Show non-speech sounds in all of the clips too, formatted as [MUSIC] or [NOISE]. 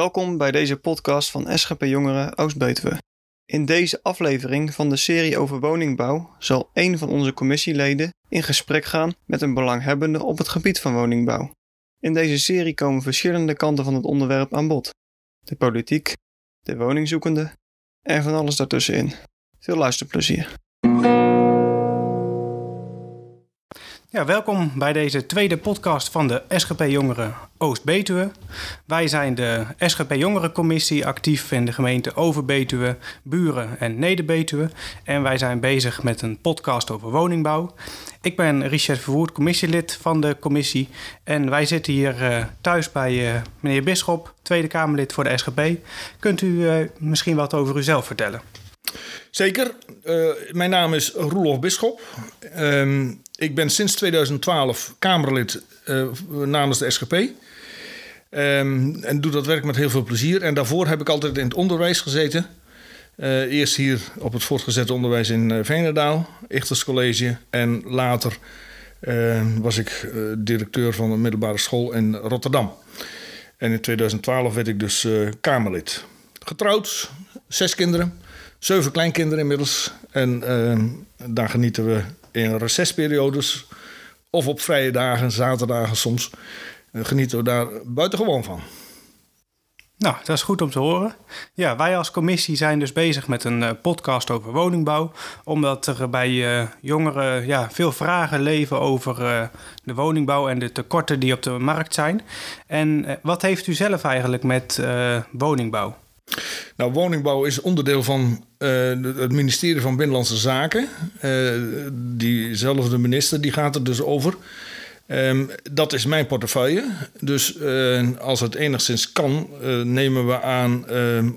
Welkom bij deze podcast van SGP Jongeren Oost-Betuwe. In deze aflevering van de serie over woningbouw zal een van onze commissieleden in gesprek gaan met een belanghebbende op het gebied van woningbouw. In deze serie komen verschillende kanten van het onderwerp aan bod: de politiek, de woningzoekende en van alles daartussenin. Veel luisterplezier. Ja, welkom bij deze tweede podcast van de SGP Jongeren Oost-Betuwe. Wij zijn de SGP Jongerencommissie actief in de gemeente Over-Betuwe, Buren en Neder-Betuwe. En wij zijn bezig met een podcast over woningbouw. Ik ben Richard Verwoerd, commissielid van de commissie. En wij zitten hier uh, thuis bij uh, meneer Bisschop, Tweede Kamerlid voor de SGP. Kunt u uh, misschien wat over uzelf vertellen? Zeker. mijn naam is Roelof Bisschop. Ehm, ik ben sinds 2012 Kamerlid uh, namens de SGP. Ehm, en doe dat werk met heel veel plezier. En daarvoor heb ik altijd in het onderwijs gezeten. Uh, eerst hier op het voortgezet onderwijs in uh, Veenendaal, Ichters College. En later was ik directeur van een middelbare school in Rotterdam. En in 2012 werd ik dus Kamerlid. Getrouwd, zes kinderen, zeven kleinkinderen inmiddels. En ehm, daar genieten we in recessperiodes of op vrije dagen, zaterdagen soms, eh, genieten we daar buitengewoon van. Nou, dat is goed om te horen. Ja, wij als commissie zijn dus bezig met een uh, podcast over woningbouw. Omdat er bij uh, jongeren ja, veel vragen leven over de woningbouw en de tekorten die op de markt zijn. En wat heeft u zelf eigenlijk met woningbouw? Nou, woningbouw is onderdeel van uh, het ministerie van Binnenlandse Zaken. Uh, diezelfde minister die gaat er dus over. Um, dat is mijn portefeuille. Dus uh, als het enigszins kan, nemen we aan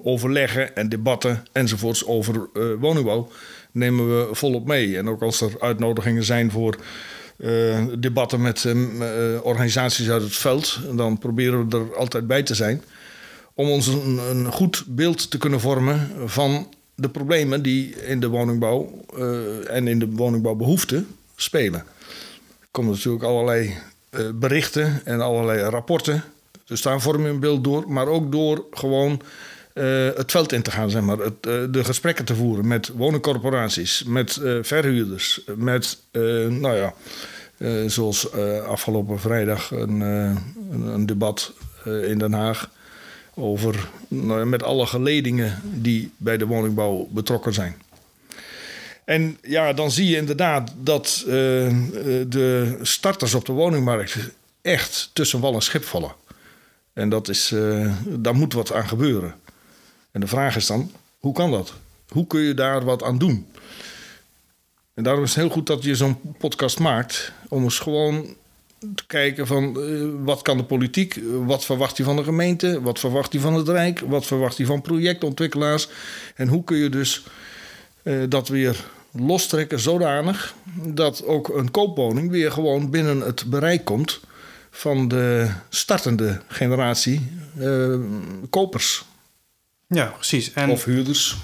overleggen en debatten enzovoorts over woningbouw. Nemen we volop mee. En ook als er uitnodigingen zijn voor debatten met organisaties uit het veld, dan proberen we er altijd bij te zijn om ons een, goed beeld te kunnen vormen van de problemen die in de woningbouw uh, en in de woningbouwbehoeften spelen. Er komen natuurlijk allerlei uh, berichten en allerlei rapporten. Dus daar vormen we een beeld door, maar ook door gewoon uh, het veld in te gaan, zeg maar. Het, de gesprekken te voeren met woningcorporaties, met verhuurders, met, nou ja, zoals afgelopen vrijdag een, een debat in Den Haag over nou, met alle geledingen die bij de woningbouw betrokken zijn. En ja, dan zie je inderdaad dat uh, de starters op de woningmarkt echt tussen wal en schip vallen. En dat is, uh, daar moet wat aan gebeuren. En de vraag is dan, hoe kan dat? Hoe kun je daar wat aan doen? En daarom is het heel goed dat je zo'n podcast maakt. Om eens gewoon te kijken van uh, wat kan de politiek, wat verwacht hij van de gemeente, wat verwacht hij van het Rijk, wat verwacht hij van projectontwikkelaars. En hoe kun je dus uh, dat weer lostrekken zodanig dat ook een koopwoning weer gewoon binnen het bereik komt van de startende generatie uh, kopers. Ja, precies. En, of huurders.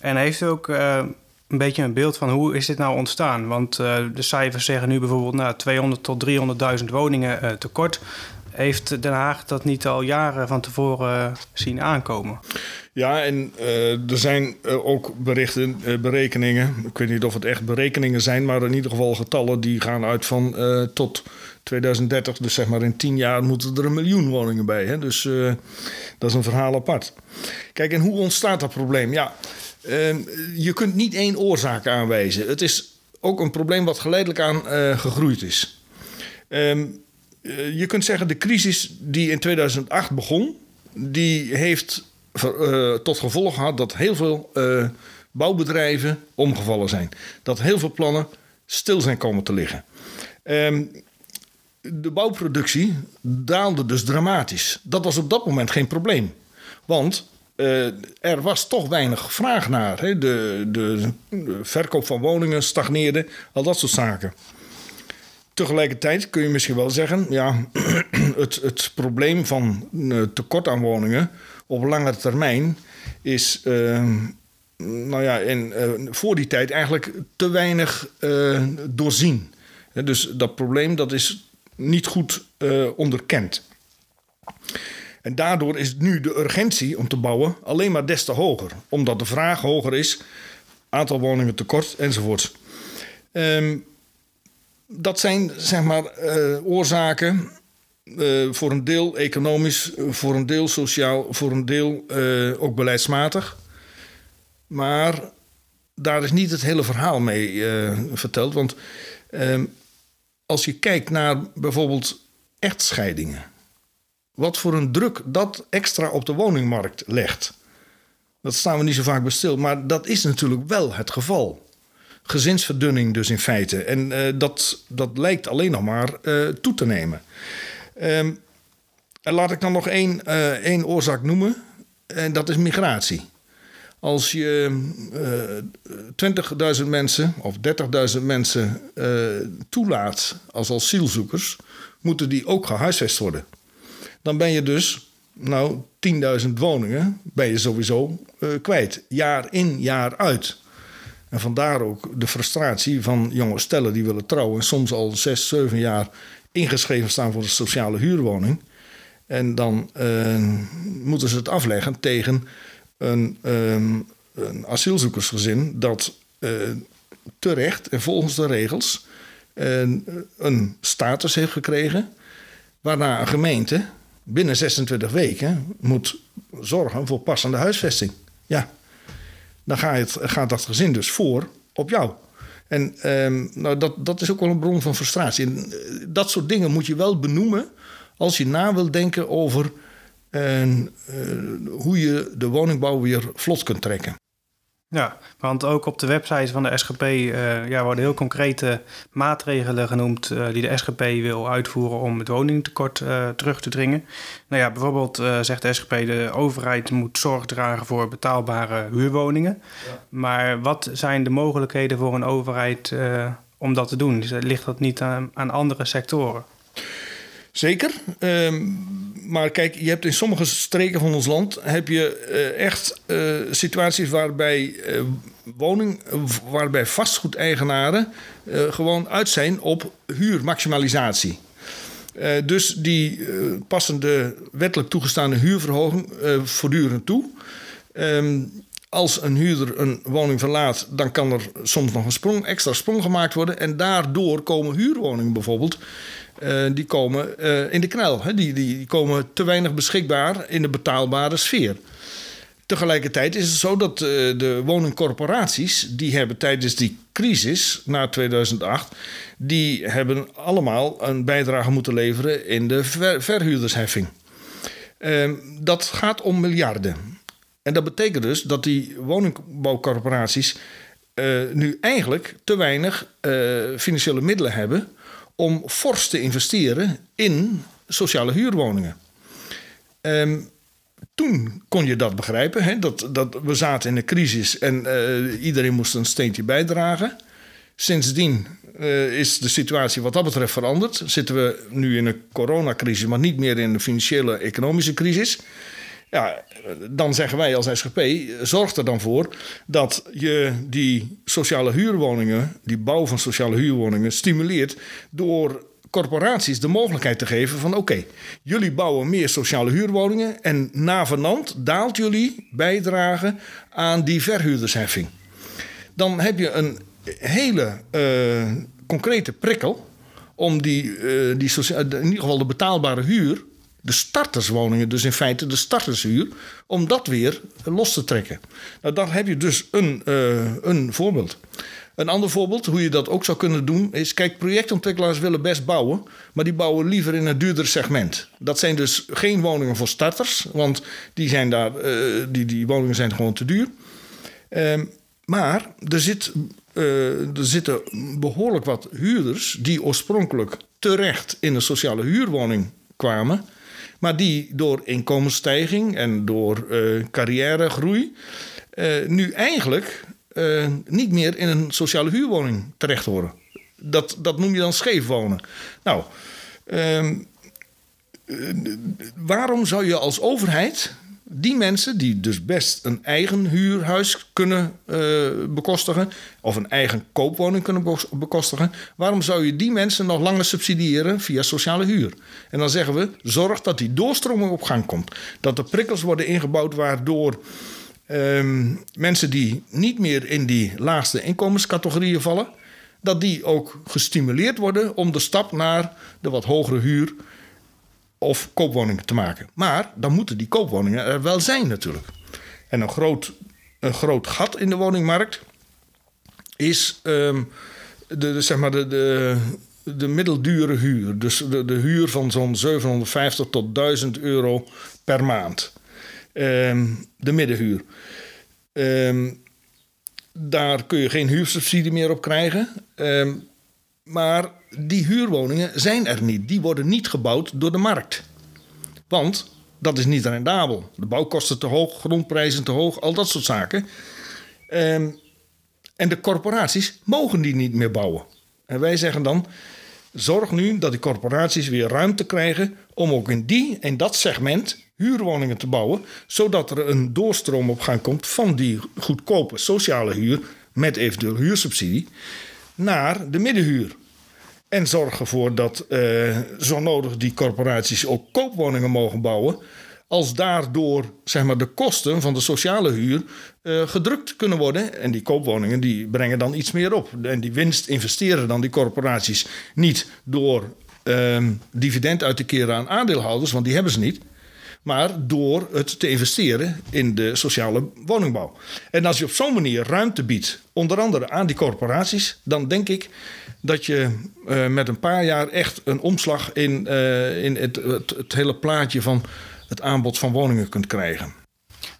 En heeft ook een beetje een beeld van hoe is dit nou ontstaan? Want uh, de cijfers zeggen nu bijvoorbeeld nou, 200 tot 300.000 woningen uh, tekort. Heeft Den Haag dat niet al jaren van tevoren uh, zien aankomen? Ja, en er zijn ook berichten, berekeningen. Ik weet niet of het echt berekeningen zijn, maar in ieder geval getallen die gaan uit van tot 2030. Dus zeg maar in 10 jaar moeten er een miljoen woningen bij. Hè? Dus dat is een verhaal apart. Kijk, en hoe ontstaat dat probleem? Ja, Ehm, je kunt niet één oorzaak aanwijzen. Het is ook een probleem wat geleidelijk aan uh, gegroeid is. Ehm, eh, je kunt zeggen, de crisis die in 2008 begon, die heeft uh, tot gevolg gehad dat heel veel bouwbedrijven omgevallen zijn. Dat heel veel plannen stil zijn komen te liggen. Um, de bouwproductie daalde dus dramatisch. Dat was op dat moment geen probleem. Want uh, er was toch weinig vraag naar. Hè? De, de, verkoop van woningen stagneerde, al dat soort zaken. Tegelijkertijd kun je misschien wel zeggen, ja, [CLEARS THROAT] het, het probleem van uh, tekort aan woningen op lange termijn is, uh, nou ja, in, voor die tijd eigenlijk te weinig doorzien. Dus dat probleem dat is niet goed onderkend. En daardoor is nu de urgentie om te bouwen alleen maar des te hoger. Omdat de vraag hoger is, aantal woningen tekort enzovoort. Ehm, dat zijn zeg maar uh, oorzaken uh, voor een deel economisch, voor een deel sociaal, voor een deel uh, ook beleidsmatig. Maar daar is niet het hele verhaal mee verteld. Want ehm, als je kijkt naar bijvoorbeeld echtscheidingen. Wat voor een druk dat extra op de woningmarkt legt. Dat staan we niet zo vaak bij stil. Maar dat is natuurlijk wel het geval. Gezinsverdunning dus in feite. En uh, dat, dat lijkt alleen nog maar uh, toe te nemen. Um, en laat ik dan nog één, uh, één oorzaak noemen. En dat is migratie. Als je uh, 20.000 mensen of 30.000 mensen toelaat als asielzoekers, moeten die ook gehuisvest worden. Dan ben je dus, nou, 10.000 woningen ben je sowieso kwijt. Jaar in, jaar uit. En vandaar ook de frustratie van jonge stellen die willen trouwen. En soms al zes, zeven jaar ingeschreven staan voor de sociale huurwoning. En dan uh, moeten ze het afleggen tegen een, um, een asielzoekersgezin dat uh, terecht en volgens de regels een status heeft gekregen. Waarna een gemeente binnen 26 weken moet zorgen voor passende huisvesting. Ja, dan gaat, het, dat gezin dus voor op jou. En um, nou, dat, dat is ook wel een bron van frustratie. En uh, dat soort dingen moet je wel benoemen als je na wilt denken over uh, uh, hoe je de woningbouw weer vlot kunt trekken. Ja, want ook op de website van de SGP uh, ja, worden heel concrete maatregelen genoemd uh, die de SGP wil uitvoeren om het woningtekort uh, terug te dringen. Nou ja, bijvoorbeeld zegt de SGP de overheid moet zorg dragen voor betaalbare huurwoningen. Ja. Maar wat zijn de mogelijkheden voor een overheid om dat te doen? Ligt dat niet aan, aan andere sectoren? Zeker. Um, maar kijk, je hebt in sommige streken van ons land heb je uh, echt uh, situaties waarbij uh, woning, waarbij vastgoedeigenaren gewoon uit zijn op huurmaximalisatie. dus die passen de wettelijk toegestaande huurverhoging voortdurend toe. Um, als een huurder een woning verlaat, dan kan er soms nog een sprong, extra sprong gemaakt worden. En daardoor komen huurwoningen bijvoorbeeld uh, die komen uh, in de knel. Hè? Die, die, komen te weinig beschikbaar in de betaalbare sfeer. Tegelijkertijd is het zo dat uh, de woningcorporaties... die hebben tijdens die crisis na 2008... die hebben allemaal een bijdrage moeten leveren in de ver verhuurdersheffing. Ehm, dat gaat om miljarden. En dat betekent dus dat die woningbouwcorporaties... nu eigenlijk te weinig financiële middelen hebben om fors te investeren in sociale huurwoningen. Um, toen kon je dat begrijpen. Hè? Dat, dat we zaten in een crisis en uh, iedereen moest een steentje bijdragen. Sindsdien is de situatie wat dat betreft veranderd. Zitten we nu in een coronacrisis, maar niet meer in een financiële economische crisis. Ja, dan zeggen wij als SGP, zorg er dan voor dat je die sociale huurwoningen, die bouw van sociale huurwoningen, stimuleert door corporaties de mogelijkheid te geven van oké, jullie bouwen meer sociale huurwoningen en navenant daalt jullie bijdrage aan die verhuurdersheffing. Dan heb je een hele uh, concrete prikkel om die, uh, die in ieder geval de betaalbare huur de starterswoningen, dus in feite de startershuur, om dat weer los te trekken. Nou, dan heb je dus een, uh, een voorbeeld. Een ander voorbeeld, hoe je dat ook zou kunnen doen, is: kijk, projectontwikkelaars willen best bouwen, maar die bouwen liever in een duurder segment. Dat zijn dus geen woningen voor starters, want die, zijn daar, uh, die, die woningen zijn gewoon te duur. Uh, maar er, zit, uh, er zitten behoorlijk wat huurders die oorspronkelijk terecht in een sociale huurwoning kwamen maar die door inkomensstijging en door uh, carrièregroei uh, nu eigenlijk uh, niet meer in een sociale huurwoning terecht horen. Dat, dat noem je dan scheef wonen. Nou, ehm, waarom zou je als overheid die mensen die dus best een eigen huurhuis kunnen uh, bekostigen of een eigen koopwoning kunnen bekostigen, waarom zou je die mensen nog langer subsidiëren via sociale huur? En dan zeggen we: zorg dat die doorstroming op gang komt. Dat er prikkels worden ingebouwd waardoor um, mensen die niet meer in die laagste inkomenscategorieën vallen, dat die ook gestimuleerd worden om de stap naar de wat hogere huur of koopwoningen te maken. Maar dan moeten die koopwoningen er wel zijn natuurlijk. En een groot, een groot gat in de woningmarkt is um, de, zeg maar de, de, de middeldure huur. Dus de, de huur van zo'n 750 tot 1000 euro per maand. Um, de middenhuur. Um, daar kun je geen huursubsidie meer op krijgen. Maar die huurwoningen zijn er niet. Die worden niet gebouwd door de markt. Want dat is niet rendabel. De bouwkosten te hoog, grondprijzen te hoog, al dat soort zaken. Um, en de corporaties mogen die niet meer bouwen. En wij zeggen dan: zorg nu dat die corporaties weer ruimte krijgen om ook in die en dat segment huurwoningen te bouwen, zodat er een doorstroom op gang komt van die goedkope sociale huur met eventueel huursubsidie naar de middenhuur. En zorg ervoor dat uh, zo nodig die corporaties ook koopwoningen mogen bouwen. Als daardoor zeg maar, de kosten van de sociale huur uh, gedrukt kunnen worden. En die koopwoningen die brengen dan iets meer op. En die winst investeren dan die corporaties niet door uh, dividend uit te keren aan aandeelhouders, want die hebben ze niet maar door het te investeren in de sociale woningbouw. En als je op zo'n manier ruimte biedt, onder andere aan die corporaties, dan denk ik dat je uh, met een paar jaar echt een omslag in, uh, in het, het, hele plaatje van het aanbod van woningen kunt krijgen.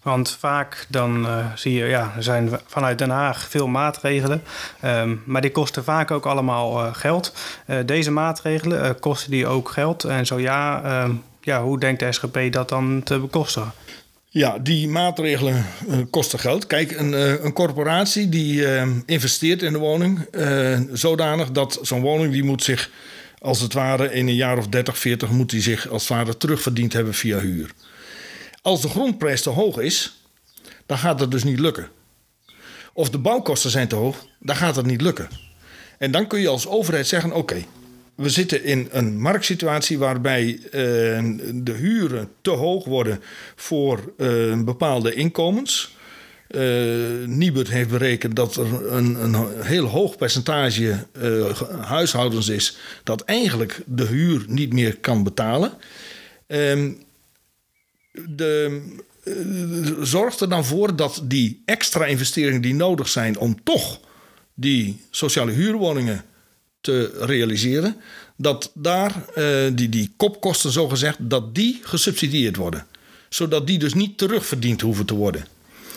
Want vaak dan uh, zie je, ja, er zijn vanuit Den Haag veel maatregelen. Um, maar die kosten vaak ook allemaal geld. deze maatregelen, kosten die ook geld? En zo ja, ehm, ja, hoe denkt de SGP dat dan te bekostigen? Ja, die maatregelen uh, kosten geld. Kijk, een, uh, een corporatie die uh, investeert in de woning zodanig dat zo'n woning die moet zich als het ware in een jaar of 30, 40 moet die zich als het ware terugverdiend hebben via huur. Als de grondprijs te hoog is, dan gaat het dus niet lukken. Of de bouwkosten zijn te hoog, dan gaat het niet lukken. En dan kun je als overheid zeggen: oké, we zitten in een marktsituatie waarbij uh, de huren te hoog worden voor uh, bepaalde inkomens. Uh, Nibud heeft berekend dat er een, een heel hoog percentage huishoudens is dat eigenlijk de huur niet meer kan betalen. Ehm, de, zorgt er dan voor dat die extra investeringen die nodig zijn om toch die sociale huurwoningen te realiseren. Dat daar uh, die, die kopkosten, zogezegd, dat die gesubsidieerd worden. Zodat die dus niet terugverdiend hoeven te worden.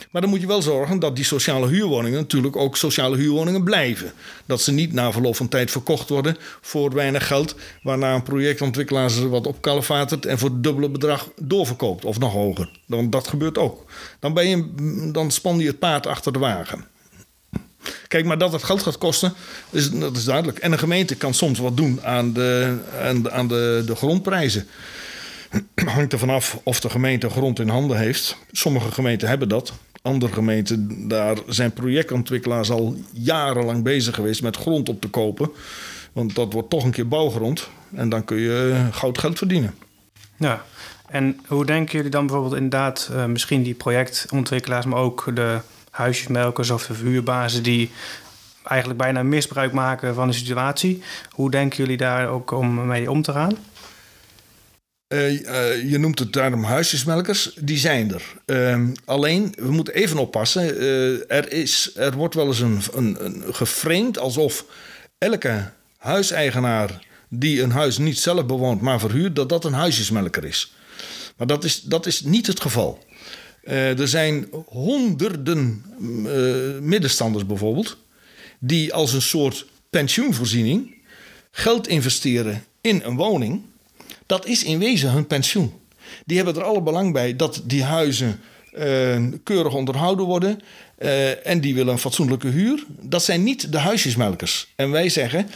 Maar dan moet je wel zorgen dat die sociale huurwoningen natuurlijk ook sociale huurwoningen blijven. Dat ze niet na verloop van tijd verkocht worden voor weinig geld, waarna een projectontwikkelaar ze wat opkalefatert en voor het dubbele bedrag doorverkoopt of nog hoger. Want dat gebeurt ook. Dan, ben je, dan span je het paard achter de wagen. Kijk, maar dat het geld gaat kosten, is, dat is duidelijk. En een gemeente kan soms wat doen aan de, aan de, aan de, de grondprijzen. [CLEARS THROAT] Hangt er vanaf of de gemeente grond in handen heeft. Sommige gemeenten hebben dat. Andere gemeenten, daar zijn projectontwikkelaars al jarenlang bezig geweest met grond op te kopen. Want dat wordt toch een keer bouwgrond. En dan kun je goud geld verdienen. Ja, en hoe denken jullie dan bijvoorbeeld inderdaad, uh, misschien die projectontwikkelaars, maar ook de huisjesmelkers of de verhuurbazen die eigenlijk bijna misbruik maken van de situatie. Hoe denken jullie daar ook om mee om te gaan? Uh, uh, je noemt het daarom huisjesmelkers, die zijn er. Uh, alleen, we moeten even oppassen. Eh, er, is, er wordt wel eens een, een, een alsof elke huiseigenaar die een huis niet zelf bewoont, maar verhuurt, dat dat een huisjesmelker is. Maar dat is, dat is niet het geval. Uh, er zijn honderden uh, middenstanders bijvoorbeeld, die als een soort pensioenvoorziening geld investeren in een woning. Dat is in wezen hun pensioen. Die hebben er alle belang bij dat die huizen eh, keurig onderhouden worden eh, en die willen een fatsoenlijke huur. Dat zijn niet de huisjesmelkers. En wij zeggen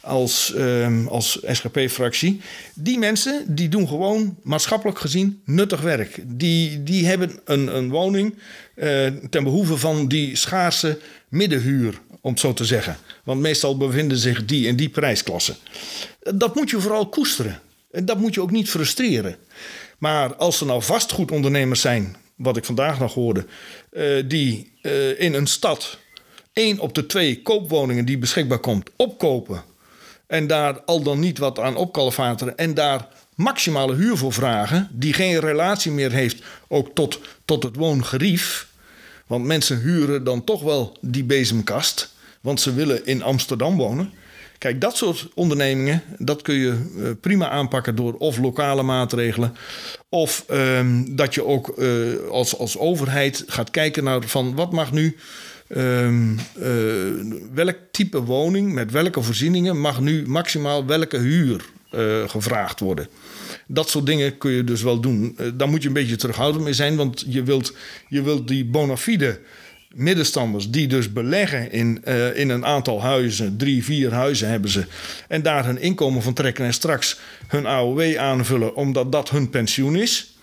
als, ehm, als SGP-fractie, die mensen die doen gewoon maatschappelijk gezien nuttig werk. Die, die hebben een, een woning eh, ten behoeve van die schaarse middenhuur, om het zo te zeggen. Want meestal bevinden zich die in die prijsklasse. Dat moet je vooral koesteren. En dat moet je ook niet frustreren. Maar als er nou vastgoedondernemers zijn, wat ik vandaag nog hoorde, eh, die eh, in een stad één op de twee koopwoningen die beschikbaar komt opkopen en daar al dan niet wat aan opkalfateren en daar maximale huur voor vragen, die geen relatie meer heeft ook tot, tot het woongerief. Want mensen huren dan toch wel die bezemkast, want ze willen in Amsterdam wonen. Kijk, dat soort ondernemingen, dat kun je eh, prima aanpakken door of lokale maatregelen. Of ehm, dat je ook uh, als, als overheid gaat kijken naar van wat mag nu. Um, uh, welk type woning met welke voorzieningen mag nu maximaal welke huur gevraagd worden? Dat soort dingen kun je dus wel doen. daar moet je een beetje terughoudend mee zijn, want je wilt, je wilt die bona fide middenstanders die dus beleggen in, uh, in een aantal huizen, drie, vier huizen hebben ze, en daar hun inkomen van trekken en straks hun AOW aanvullen omdat dat hun pensioen is,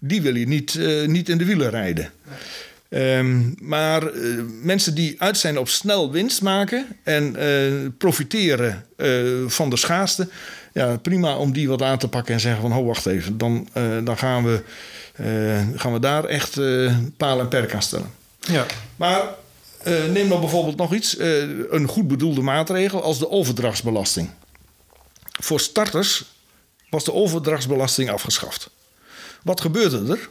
die wil je niet, uh, niet in de wielen rijden. Um, maar uh, mensen die uit zijn op snel winst maken en profiteren van de schaarste, ja, prima om die wat aan te pakken en zeggen van, oh wacht even, dan, dan gaan, we, gaan we daar echt paal en perk aan stellen. Ja. Maar uh, neem dan bijvoorbeeld nog iets, uh, een goed bedoelde maatregel als de overdrachtsbelasting. Voor starters was de overdrachtsbelasting afgeschaft. Wat gebeurde er?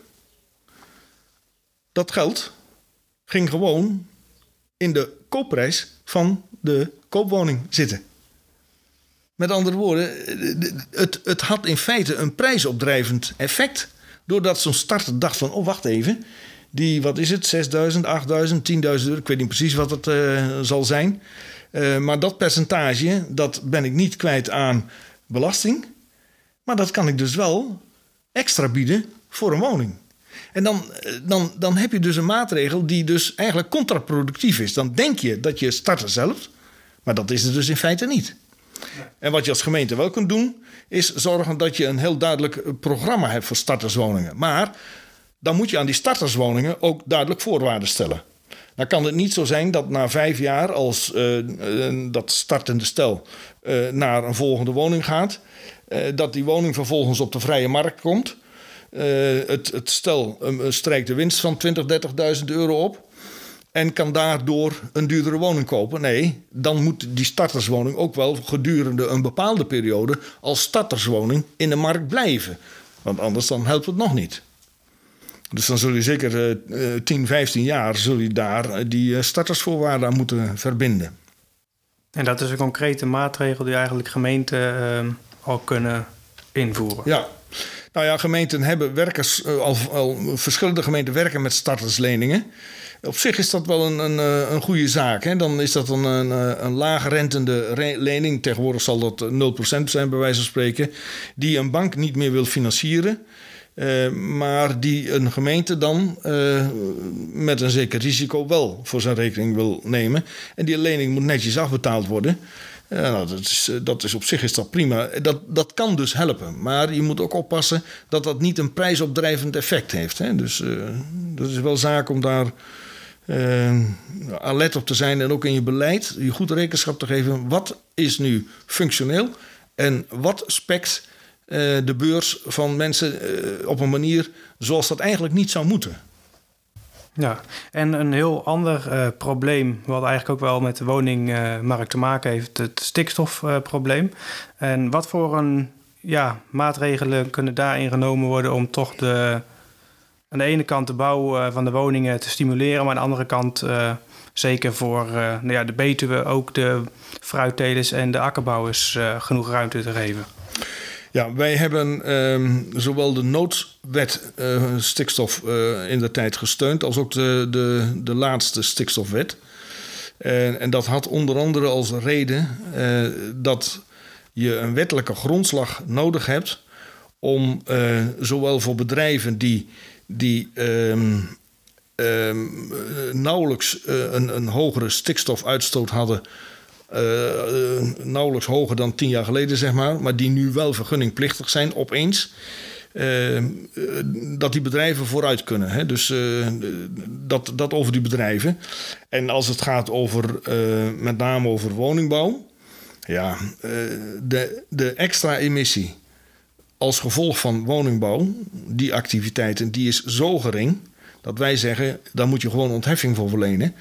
Dat geld ging gewoon in de koopprijs van de koopwoning zitten. Met andere woorden, het, het had in feite een prijsopdrijvend effect. Doordat zo'n starter dacht van, oh wacht even, die, wat is het, 6000, 8000, 10.000 euro. Ik weet niet precies wat het uh, zal zijn. Uh, maar dat percentage, dat ben ik niet kwijt aan belasting. Maar dat kan ik dus wel extra bieden voor een woning. En dan, eh, dan, dan heb je dus een maatregel die dus eigenlijk contraproductief is. Dan denk je dat je starter zelf, maar dat is het dus in feite niet. En wat je als gemeente wel kunt doen, is zorgen dat je een heel duidelijk programma hebt voor starterswoningen. Maar dan moet je aan die starterswoningen ook duidelijk voorwaarden stellen. Dan kan het niet zo zijn dat na vijf jaar, als uh, dat startende stel uh, naar een volgende woning gaat, uh, dat die woning vervolgens op de vrije markt komt. het, het stel strijkt de winst van 20.000, 30.000 euro op en kan daardoor een duurdere woning kopen. Nee, dan moet die starterswoning ook wel gedurende een bepaalde periode als starterswoning in de markt blijven. Want anders dan helpt het nog niet. Dus dan zul je zeker uh, 10, 15 jaar zul je daar eh, die startersvoorwaarden aan moeten verbinden. En dat is een concrete maatregel die eigenlijk gemeenten al kunnen invoeren. Ja, nou ja, gemeenten hebben werkers, al, al, verschillende gemeenten werken met startersleningen. Op zich is dat wel een, een, een goede zaak. Hè? Dan is dat een, een, een lage rentende lening. Tegenwoordig zal dat 0% zijn, bij wijze van spreken. Die een bank niet meer wil financieren. Uh, maar die een gemeente dan uh, met een zeker risico wel voor zijn rekening wil nemen. En die lening moet netjes afbetaald worden. Uh, nou, dat, is, dat is op zich is dat prima. Dat, dat kan dus helpen. Maar je moet ook oppassen dat dat niet een prijsopdrijvend effect heeft. Hè? Dus dat is wel zaak om daar alert op te zijn. En ook in je beleid je goed rekenschap te geven. Wat is nu functioneel en wat spekt de beurs van mensen uh, op een manier zoals dat eigenlijk niet zou moeten. Ja, en een heel ander uh, probleem, wat eigenlijk ook wel met de woningmarkt te maken heeft, het stikstofprobleem. en wat voor een ja, maatregelen kunnen daarin genomen worden om toch de, aan de ene kant de bouw van de woningen te stimuleren, maar aan de andere kant zeker voor nou ja, de Betuwe ook de fruittelers en de akkerbouwers genoeg ruimte te geven? Ja, wij hebben um, zowel de noodwet uh, stikstof uh, in de tijd gesteund, als ook de, de, de laatste stikstofwet. En, dat had onder andere als reden uh, dat je een wettelijke grondslag nodig hebt om zowel voor bedrijven die die ehm, ehm, nauwelijks eh, een, een hogere stikstofuitstoot hadden. Eh, eh, nauwelijks hoger dan tien jaar geleden, zeg maar. Maar die nu wel vergunningplichtig zijn, opeens. eh, dat die bedrijven vooruit kunnen. Hè? Dus dat, dat over die bedrijven. En als het gaat over met name over woningbouw. Ja, de, de extra emissie als gevolg van woningbouw, die activiteiten, die is zo gering dat wij zeggen, daar moet je gewoon ontheffing voor verlenen.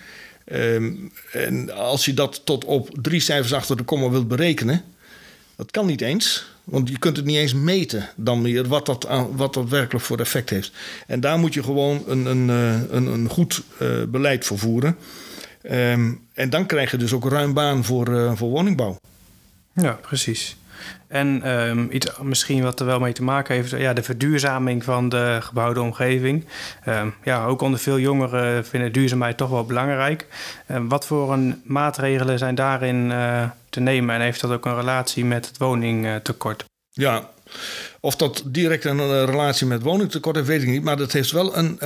Ehm, en als je dat tot op drie cijfers achter de komma wilt berekenen, dat kan niet eens. Want je kunt het niet eens meten dan meer wat dat, wat dat werkelijk voor effect heeft. En daar moet je gewoon een, een, eh, een, een goed eh, beleid voor voeren. Ehm, en dan krijg je dus ook ruim baan voor, eh, voor woningbouw. Ja, precies. En ehm, iets misschien wat er wel mee te maken heeft, ja, de verduurzaming van de gebouwde omgeving. Ehm, ja, ook onder veel jongeren vinden duurzaamheid toch wel belangrijk. Ehm, wat voor een maatregelen zijn daarin eh, te nemen en heeft dat ook een relatie met het woningtekort? Ja, of dat direct een eh, relatie met woningtekort heeft, weet ik niet. Maar dat heeft wel een.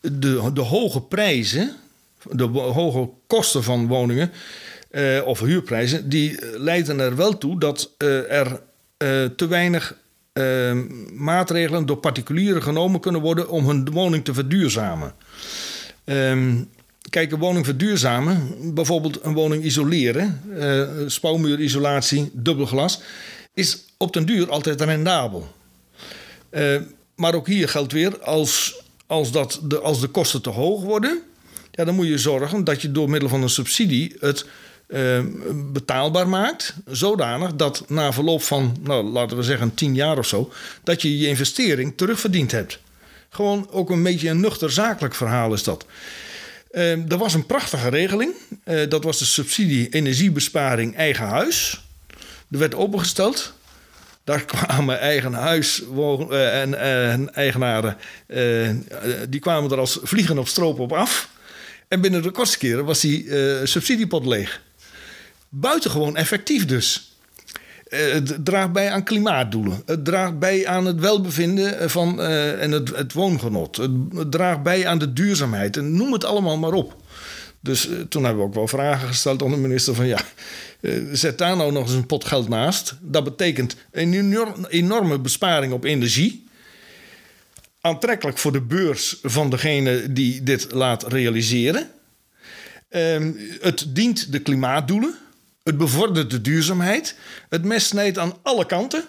de, de hoge prijzen, de hoge kosten van woningen eh, of huurprijzen, die leiden er wel toe dat eh, er eh, te weinig ehm, maatregelen door particulieren genomen kunnen worden om hun woning te verduurzamen. Ehm, kijk, een woning verduurzamen, bijvoorbeeld een woning isoleren, eh spouwmuurisolatie, dubbel glas, is op den duur altijd rendabel. Eh, maar ook hier geldt weer, als, als, dat de, als de kosten te hoog worden, ja, dan moet je zorgen dat je door middel van een subsidie het eh, betaalbaar maakt. Zodanig dat na verloop van, nou, laten we zeggen, tien jaar of zo, dat je je investering terugverdiend hebt. Gewoon ook een beetje een nuchter zakelijk verhaal is dat. Eh, er was een prachtige regeling. Eh, dat was de subsidie energiebesparing eigen huis. Er werd opengesteld. Daar [LAUGHS] kwamen eigen huis eh, en, en eigenaren, eh, eh, die kwamen er als vliegen op stroop op af. En binnen de kortste keren was die eh, subsidiepot leeg. Buitengewoon effectief dus. Eh, het draagt bij aan klimaatdoelen. Het draagt bij aan het welbevinden van, eh, en het, het woongenot. Het, draagt bij aan de duurzaamheid. En noem het allemaal maar op. Dus eh, toen hebben we ook wel vragen gesteld aan de minister van ja, eh, zet daar nou nog eens een pot geld naast. Dat betekent een enorm- enorme besparing op energie. Aantrekkelijk voor de beurs van degene die dit laat realiseren. Ehm, het dient de klimaatdoelen. Het bevordert de duurzaamheid. Het mes snijdt aan alle kanten.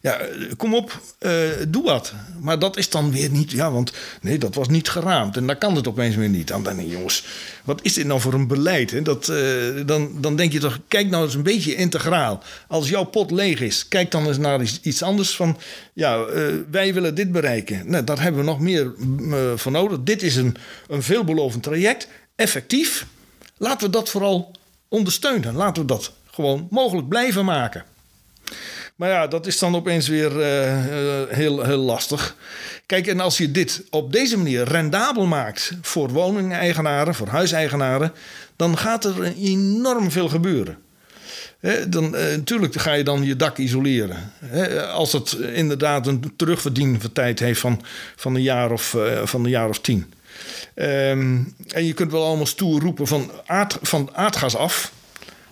Ja, eh, kom op, eh, doe wat. Maar dat is dan weer niet, ja, want nee, dat was niet geraamd. En dan kan het opeens weer niet. Dan denk jongens, wat is dit nou voor een beleid? Hè? Dat, eh, dan, dan denk je toch, kijk nou eens een beetje integraal. Als jouw pot leeg is, kijk dan eens naar iets, iets anders van, ja, wij willen dit bereiken. Nou, daar hebben we nog meer mm, voor nodig. Dit is een, een veelbelovend traject, effectief. Laten we dat vooral ondersteunen. Laten we dat gewoon mogelijk blijven maken. Maar ja, dat is dan opeens weer eh, eh, heel, heel lastig. Kijk, en als je dit op deze manier rendabel maakt voor woningeigenaren, voor huiseigenaren, dan gaat er enorm veel gebeuren. Dan, eh, natuurlijk ga je dan je dak isoleren. Als het inderdaad een terugverdientijd heeft van, van, een jaar of, van een jaar of tien. Ehm, en je kunt wel allemaal stoer roepen van, aard, van aardgas af.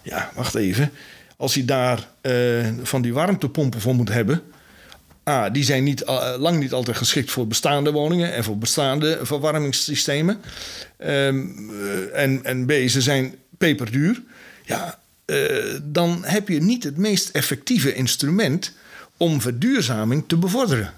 Ja, wacht even. Als je daar eh, van die warmtepompen voor moet hebben. A, die zijn niet, eh, lang niet altijd geschikt voor bestaande woningen en voor bestaande verwarmingssystemen. Ehm, eh, en, en B, ze zijn peperduur. Ja, dan heb je niet het meest effectieve instrument om verduurzaming te bevorderen.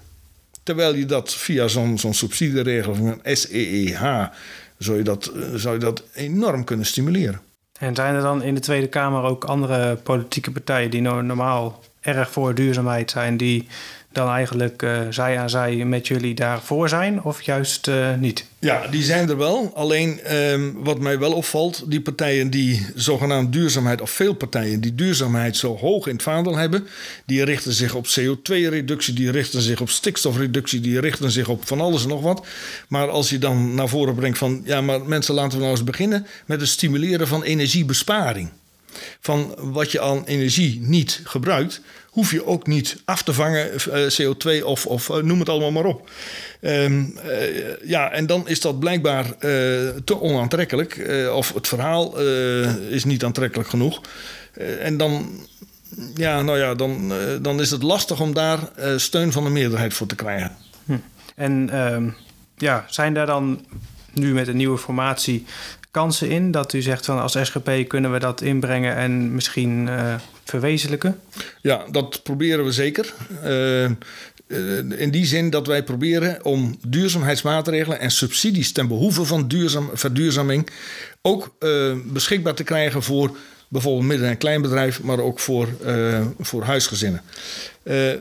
Terwijl je dat via zo'n zo'n subsidieregel van een SEEH zou je, dat, eh, zou je dat enorm kunnen stimuleren. En zijn er dan in de Tweede Kamer ook andere politieke partijen die no- normaal erg voor duurzaamheid zijn, die dan eigenlijk eh, zij aan zij met jullie daarvoor zijn, of juist eh, niet? Ja, die zijn er wel. Alleen ehm, wat mij wel opvalt, die partijen die zogenaamd duurzaamheid, of veel partijen die duurzaamheid zo hoog in het vaandel hebben, die richten zich op CO2-reductie, die richten zich op stikstofreductie, die richten zich op van alles en nog wat. Maar als je dan naar voren brengt van, ja, maar mensen laten we nou eens beginnen met het stimuleren van energiebesparing. van wat je aan energie niet gebruikt, hoef je ook niet af te vangen, eh, CO2 of, of eh, noem het allemaal maar op. Ehm, eh, ja, en dan is dat blijkbaar te onaantrekkelijk, of het verhaal is niet aantrekkelijk genoeg. En dan, ja, nou ja, dan, dan is het lastig om daar steun van de meerderheid voor te krijgen. En ehm, ja, zijn daar dan nu met een nieuwe formatie kansen in dat u zegt van als SGP kunnen we dat inbrengen en misschien verwezenlijken? Ja, dat proberen we zeker. Eh, eh, in die zin dat wij proberen om duurzaamheidsmaatregelen en subsidies ten behoeve van duurzaam, verduurzaming ook eh, beschikbaar te krijgen voor bijvoorbeeld midden- en kleinbedrijf, maar ook voor, voor huisgezinnen.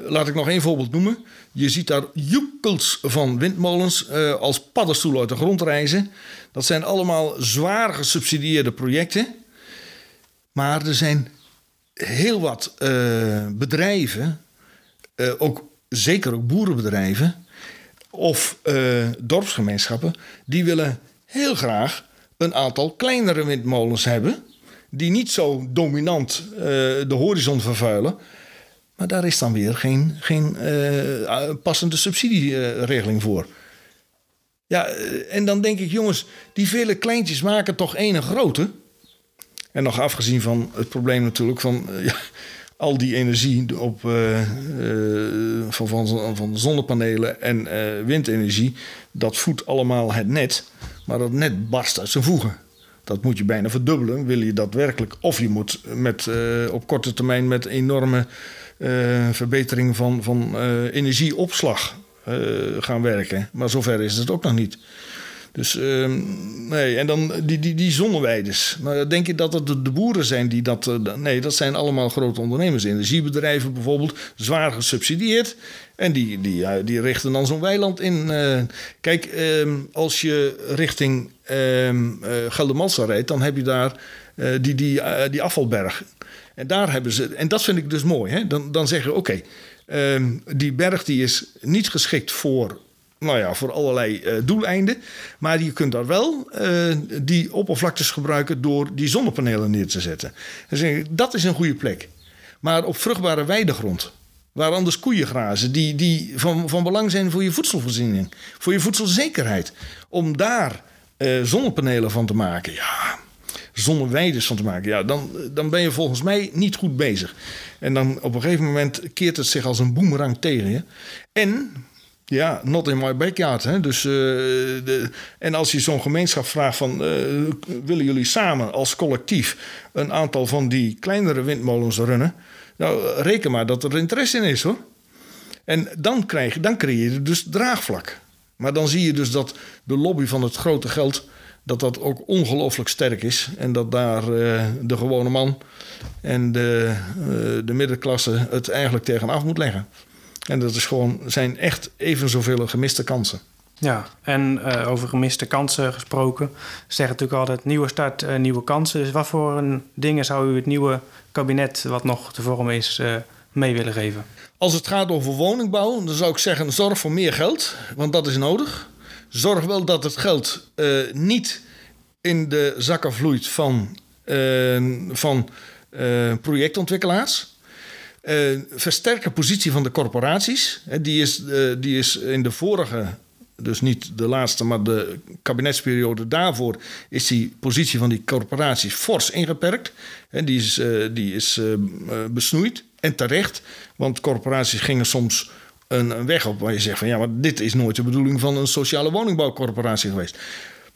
Laat ik nog één voorbeeld noemen. Je ziet daar joekels van windmolens als paddenstoelen uit de grond reizen. Dat zijn allemaal zwaar gesubsidieerde projecten. Maar er zijn heel wat eh, bedrijven, eh, ook, zeker ook boerenbedrijven of eh, dorpsgemeenschappen, die willen heel graag een aantal kleinere windmolens hebben, die niet zo dominant de horizon vervuilen. Maar daar is dan weer geen, geen passende subsidieregeling voor. Ja, en dan denk ik, jongens, die vele kleintjes maken toch één grote. En nog afgezien van het probleem natuurlijk van eh, ja, al die energie op, eh, eh, van, van, van zonnepanelen en windenergie, dat voedt allemaal het net. Maar dat net barst uit zijn voegen. Dat moet je bijna verdubbelen, wil je dat werkelijk. Of je moet met, op korte termijn met enorme verbetering van, van energieopslag gaan werken. Maar zover is het ook nog niet. Dus ehm, nee, en dan die, die, die zonneweiders. Nou, denk je dat het de, boeren zijn die dat. eh, nee, dat zijn allemaal grote ondernemers. Energiebedrijven bijvoorbeeld, zwaar gesubsidieerd. En die, die, die richten dan zo'n weiland in. eh. kijk, ehm, als je richting eh, Geldermalsen rijdt, dan heb je daar die, die, die afvalberg. En daar hebben ze. En dat vind ik dus mooi. Hè? Dan, dan zeggen we: oké, die berg die is niet geschikt voor nou ja, voor allerlei eh, doeleinden. Maar je kunt daar wel eh, die oppervlaktes gebruiken door die zonnepanelen neer te zetten. Ik, dat is een goede plek. Maar op vruchtbare weidegrond, waar anders koeien grazen, die, die van, van belang zijn voor je voedselvoorziening, voor je voedselzekerheid, om daar eh, zonnepanelen van te maken, ja, zonneweiders van te maken, ja, dan, dan ben je volgens mij niet goed bezig. En dan op een gegeven moment keert het zich als een boemerang tegen je. En ja, not in my backyard. Hè? Dus, eh, de, en als je zo'n gemeenschap vraagt van... eh, willen jullie samen als collectief een aantal van die kleinere windmolens runnen... Nou, reken maar dat er interesse in is hoor. En dan, krijg, dan creëer je dus draagvlak. Maar dan zie je dus dat de lobby van het grote geld... dat dat ook ongelooflijk sterk is. En dat daar eh, de gewone man en de, de middenklasse het eigenlijk tegenaf moet leggen. En dat is gewoon, zijn echt even zoveel gemiste kansen. Ja, en eh, over gemiste kansen gesproken. Ze zeggen natuurlijk altijd nieuwe start, eh, nieuwe kansen. Dus wat voor een dingen zou u het nieuwe kabinet, wat nog te vormen is, eh, mee willen geven? Als het gaat over woningbouw, dan zou ik zeggen: zorg voor meer geld, want dat is nodig. Zorg wel dat het geld niet in de zakken vloeit van, van projectontwikkelaars. Eh, versterk de positie van de corporaties. Die, is, eh, die is in de vorige, dus niet de laatste, maar de kabinetsperiode daarvoor, is die positie van die corporaties fors ingeperkt. Hè, die is, eh, die is eh, eh, besnoeid en terecht, want corporaties gingen soms een, weg op waar je zegt van ja, maar dit is nooit de bedoeling van een sociale woningbouwcorporatie geweest.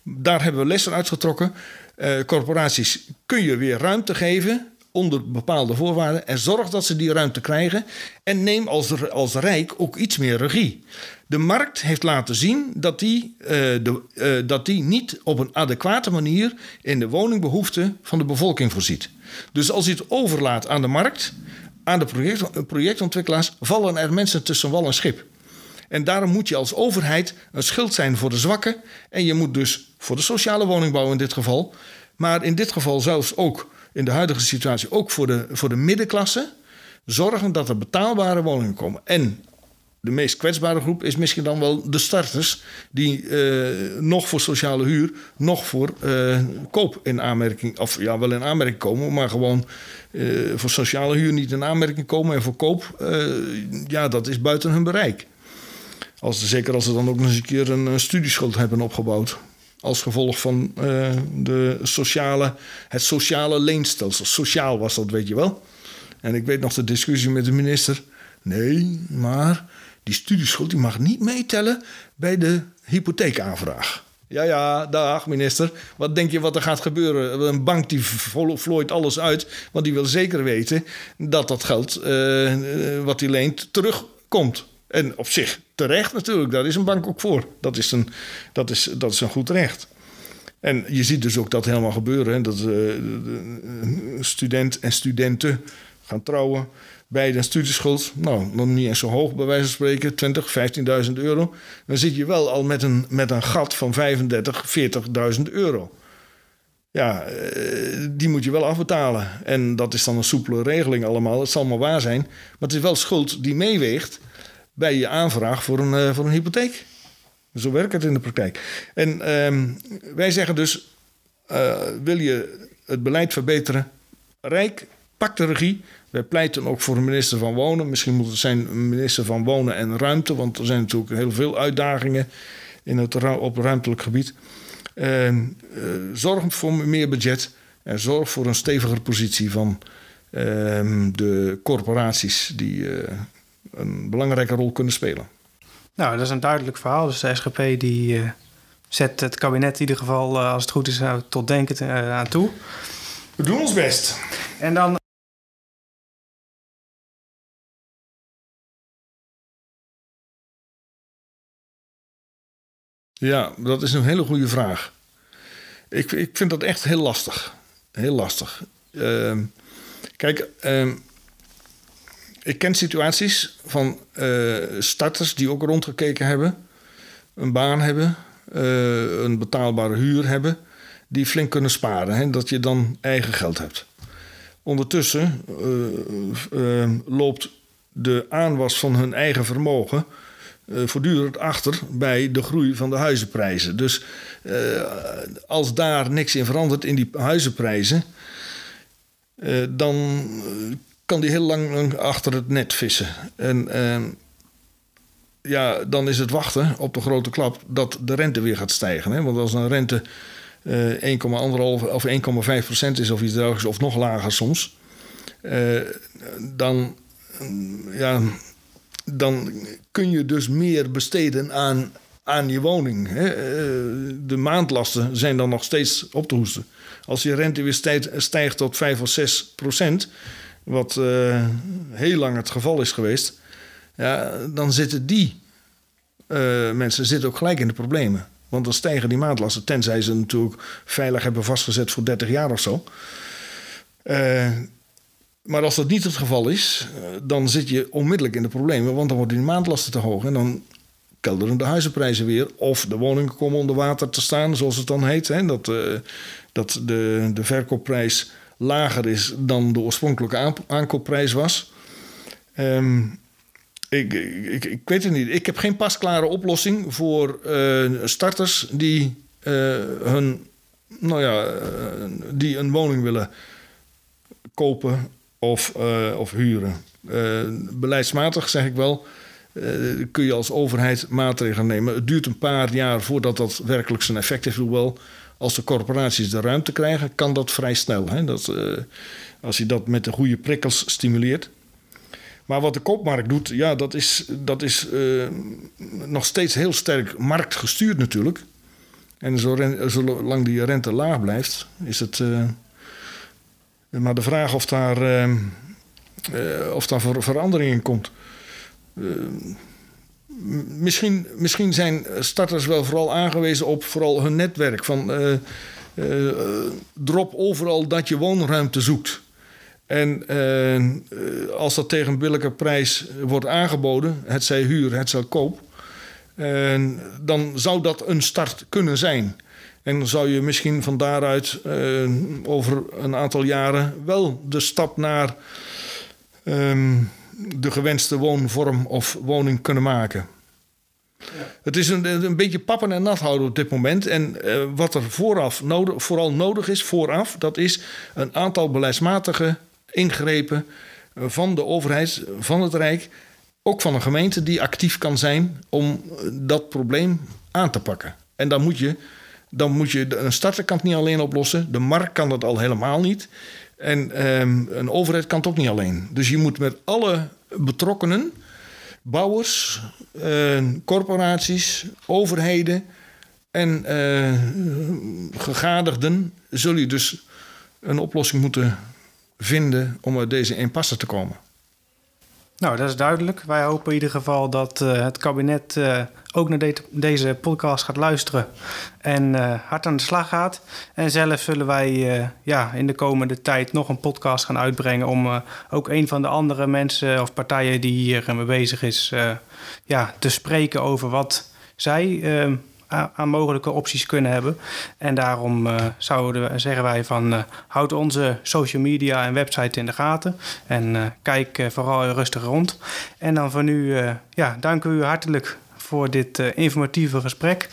Daar hebben we lessen uitgetrokken. Eh, corporaties kun je weer ruimte geven onder bepaalde voorwaarden en zorg dat ze die ruimte krijgen en neem als, als Rijk ook iets meer regie. De markt heeft laten zien dat die, eh, de, eh, dat die niet op een adequate manier in de woningbehoeften van de bevolking voorziet. Dus als je het overlaat aan de markt, aan de project, projectontwikkelaars, vallen er mensen tussen wal en schip. En daarom moet je als overheid een schild zijn voor de zwakken. En je moet dus voor de sociale woningbouw in dit geval. Maar in dit geval zelfs ook in de huidige situatie ook voor de, voor de middenklasse. Zorgen dat er betaalbare woningen komen. En de meest kwetsbare groep is misschien dan wel de starters, die eh, nog voor sociale huur, nog voor eh, koop in aanmerking, of ja, wel in aanmerking komen, maar gewoon eh, voor sociale huur niet in aanmerking komen en voor koop, ja, dat is buiten hun bereik. Als, zeker als ze dan ook nog eens een keer een, studieschuld hebben opgebouwd. Als gevolg van de sociale, het sociale leenstelsel. Sociaal was dat, weet je wel. En ik weet nog de discussie met de minister. Nee, maar die studieschuld die mag niet meetellen bij de hypotheekaanvraag. Ja, ja, dag minister. Wat denk je wat er gaat gebeuren? Een bank die vlooit alles uit, want die wil zeker weten dat dat geld uh, wat hij leent terugkomt. En op zich terecht natuurlijk, daar is een bank ook voor. Dat is een, dat is, dat is een goed recht. En je ziet dus ook dat helemaal gebeuren. Dat uh, student en studenten gaan trouwen bij de studieschuld, nou, nog niet eens zo hoog bij wijze van spreken, 20, 15.000 euro. Dan zit je wel al met een, met een gat van 35, 40.000 euro. Ja, eh, die moet je wel afbetalen. En dat is dan een soepele regeling allemaal. Het zal maar waar zijn. Maar het is wel schuld die meeweegt bij je aanvraag voor een, uh, voor een hypotheek. Zo werkt het in de praktijk. En ehm, wij zeggen dus, uh, wil je het beleid verbeteren? Rijk, pak de regie. Wij pleiten ook voor een minister van Wonen. Misschien moet het zijn minister van Wonen en Ruimte, want er zijn natuurlijk heel veel uitdagingen in het, op ruimtelijk gebied. Uh, zorg voor meer budget en zorg voor een steviger positie van ehm, de corporaties die eh, een belangrijke rol kunnen spelen. Nou, dat is een duidelijk verhaal. Dus de SGP die uh, zet het kabinet in ieder geval, als het goed is, tot denken aan toe. We doen ons best. En dan Ja, dat is een hele goede vraag. Ik, ik vind dat echt heel lastig. Heel lastig. Uh, kijk, uh, ik ken situaties van uh, starters die ook rondgekeken hebben, een baan hebben, eh, een betaalbare huur hebben, die flink kunnen sparen. Hè, dat je dan eigen geld hebt. Ondertussen eh, loopt de aanwas van hun eigen vermogen voortdurend achter bij de groei van de huizenprijzen. Dus als daar niks in verandert in die huizenprijzen, dan kan die heel lang achter het net vissen. En ehm, ja, dan is het wachten op de grote klap dat de rente weer gaat stijgen. Hè? Want als een rente 1,5 of 1,5 procent is of iets dergelijks, of nog lager soms, dan ja, dan kun je dus meer besteden aan, aan je woning. Hè. Eh, de maandlasten zijn dan nog steeds op te hoesten. Als je rente weer stijgt, stijgt tot 5 of 6 procent, wat uh, heel lang het geval is geweest, ja, dan zitten die uh, mensen zitten ook gelijk in de problemen. Want dan stijgen die maandlasten, tenzij ze natuurlijk veilig hebben vastgezet voor 30 jaar of zo. Uh, maar als dat niet het geval is, eh, dan zit je onmiddellijk in de problemen, want dan worden die maandlasten te hoog en dan kelderen de huizenprijzen weer. Of de woningen komen onder water te staan, zoals het dan heet. Hè? Dat, dat de, de verkoopprijs lager is dan de oorspronkelijke aankoopprijs was. Um, ik, ik, ik, weet het niet. Ik heb geen pasklare oplossing voor uh, starters die uh, hun, nou ja, die een woning willen kopen of, of huren. Beleidsmatig zeg ik wel, kun je als overheid maatregelen nemen. Het duurt een paar jaar voordat dat werkelijk zijn effect heeft. Hoewel, als de corporaties de ruimte krijgen, kan dat vrij snel. Hè? Dat, als je dat met de goede prikkels stimuleert. Maar wat de koopmarkt doet, ja, dat is, dat is nog steeds heel sterk marktgestuurd natuurlijk. En zolang die rente laag blijft, is het maar de vraag of daar, uh, of daar ver verandering in komt. Misschien, misschien zijn starters wel vooral aangewezen op vooral hun netwerk. Van, drop overal dat je woonruimte zoekt. En als dat tegen een billijke prijs wordt aangeboden, het zij huur, het zij koop, dan zou dat een start kunnen zijn. En dan zou je misschien van daaruit over een aantal jaren wel de stap naar um, de gewenste woonvorm of woning kunnen maken. Het is een, een beetje pappen en nat houden op dit moment. En uh, wat er vooraf vooral nodig is, vooraf, dat is een aantal beleidsmatige ingrepen van de overheid, van het Rijk, ook van een gemeente die actief kan zijn om dat probleem aan te pakken. En dan moet je, dan moet je een starter kan het niet alleen oplossen, de markt kan dat al helemaal niet. En um, een overheid kan het ook niet alleen. Dus je moet met alle betrokkenen, bouwers, uh, corporaties, overheden en uh, gegadigden, zul je dus een oplossing moeten vinden om uit deze impasse te komen. Nou, dat is duidelijk. Wij hopen in ieder geval dat uh, het kabinet uh, ook naar de deze podcast gaat luisteren en uh, hard aan de slag gaat. En zelf zullen wij ja, in de komende tijd nog een podcast gaan uitbrengen om ook een van de andere mensen of partijen die hier mee bezig is, ja, te spreken over wat zij aan mogelijke opties kunnen hebben. En daarom uh, zouden we, zeggen wij van uh, houd onze social media en website in de gaten. En uh, kijk vooral rustig rond. En dan voor nu, ja, dank u hartelijk voor dit informatieve gesprek.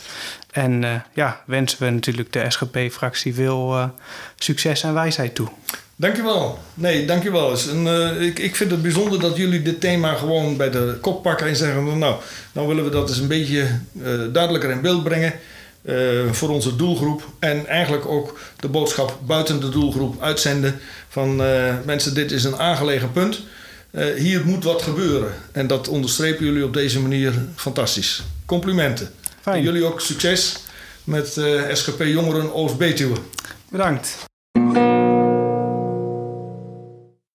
En ja, wensen we natuurlijk de SGP-fractie veel succes en wijsheid toe. Dankjewel. Nee, dankjewel. En, uh, ik, ik vind het bijzonder dat jullie dit thema gewoon bij de kop pakken en zeggen: Nou, nou willen we dat eens een beetje duidelijker in beeld brengen voor onze doelgroep. En eigenlijk ook de boodschap buiten de doelgroep uitzenden: van mensen, dit is een aangelegen punt. Hier moet wat gebeuren. En dat onderstrepen jullie op deze manier fantastisch. Complimenten. Fijn. En jullie ook succes met SGP Jongeren Oost-Betuwe. Bedankt.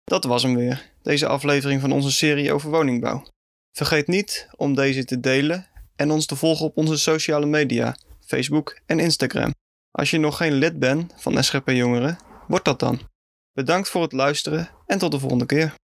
Dat was hem weer, deze aflevering van onze serie over woningbouw. Vergeet niet om deze te delen en ons te volgen op onze sociale media, Facebook en Instagram. Als je nog geen lid bent van SGP Jongeren, word dat dan. Bedankt voor het luisteren en tot de volgende keer.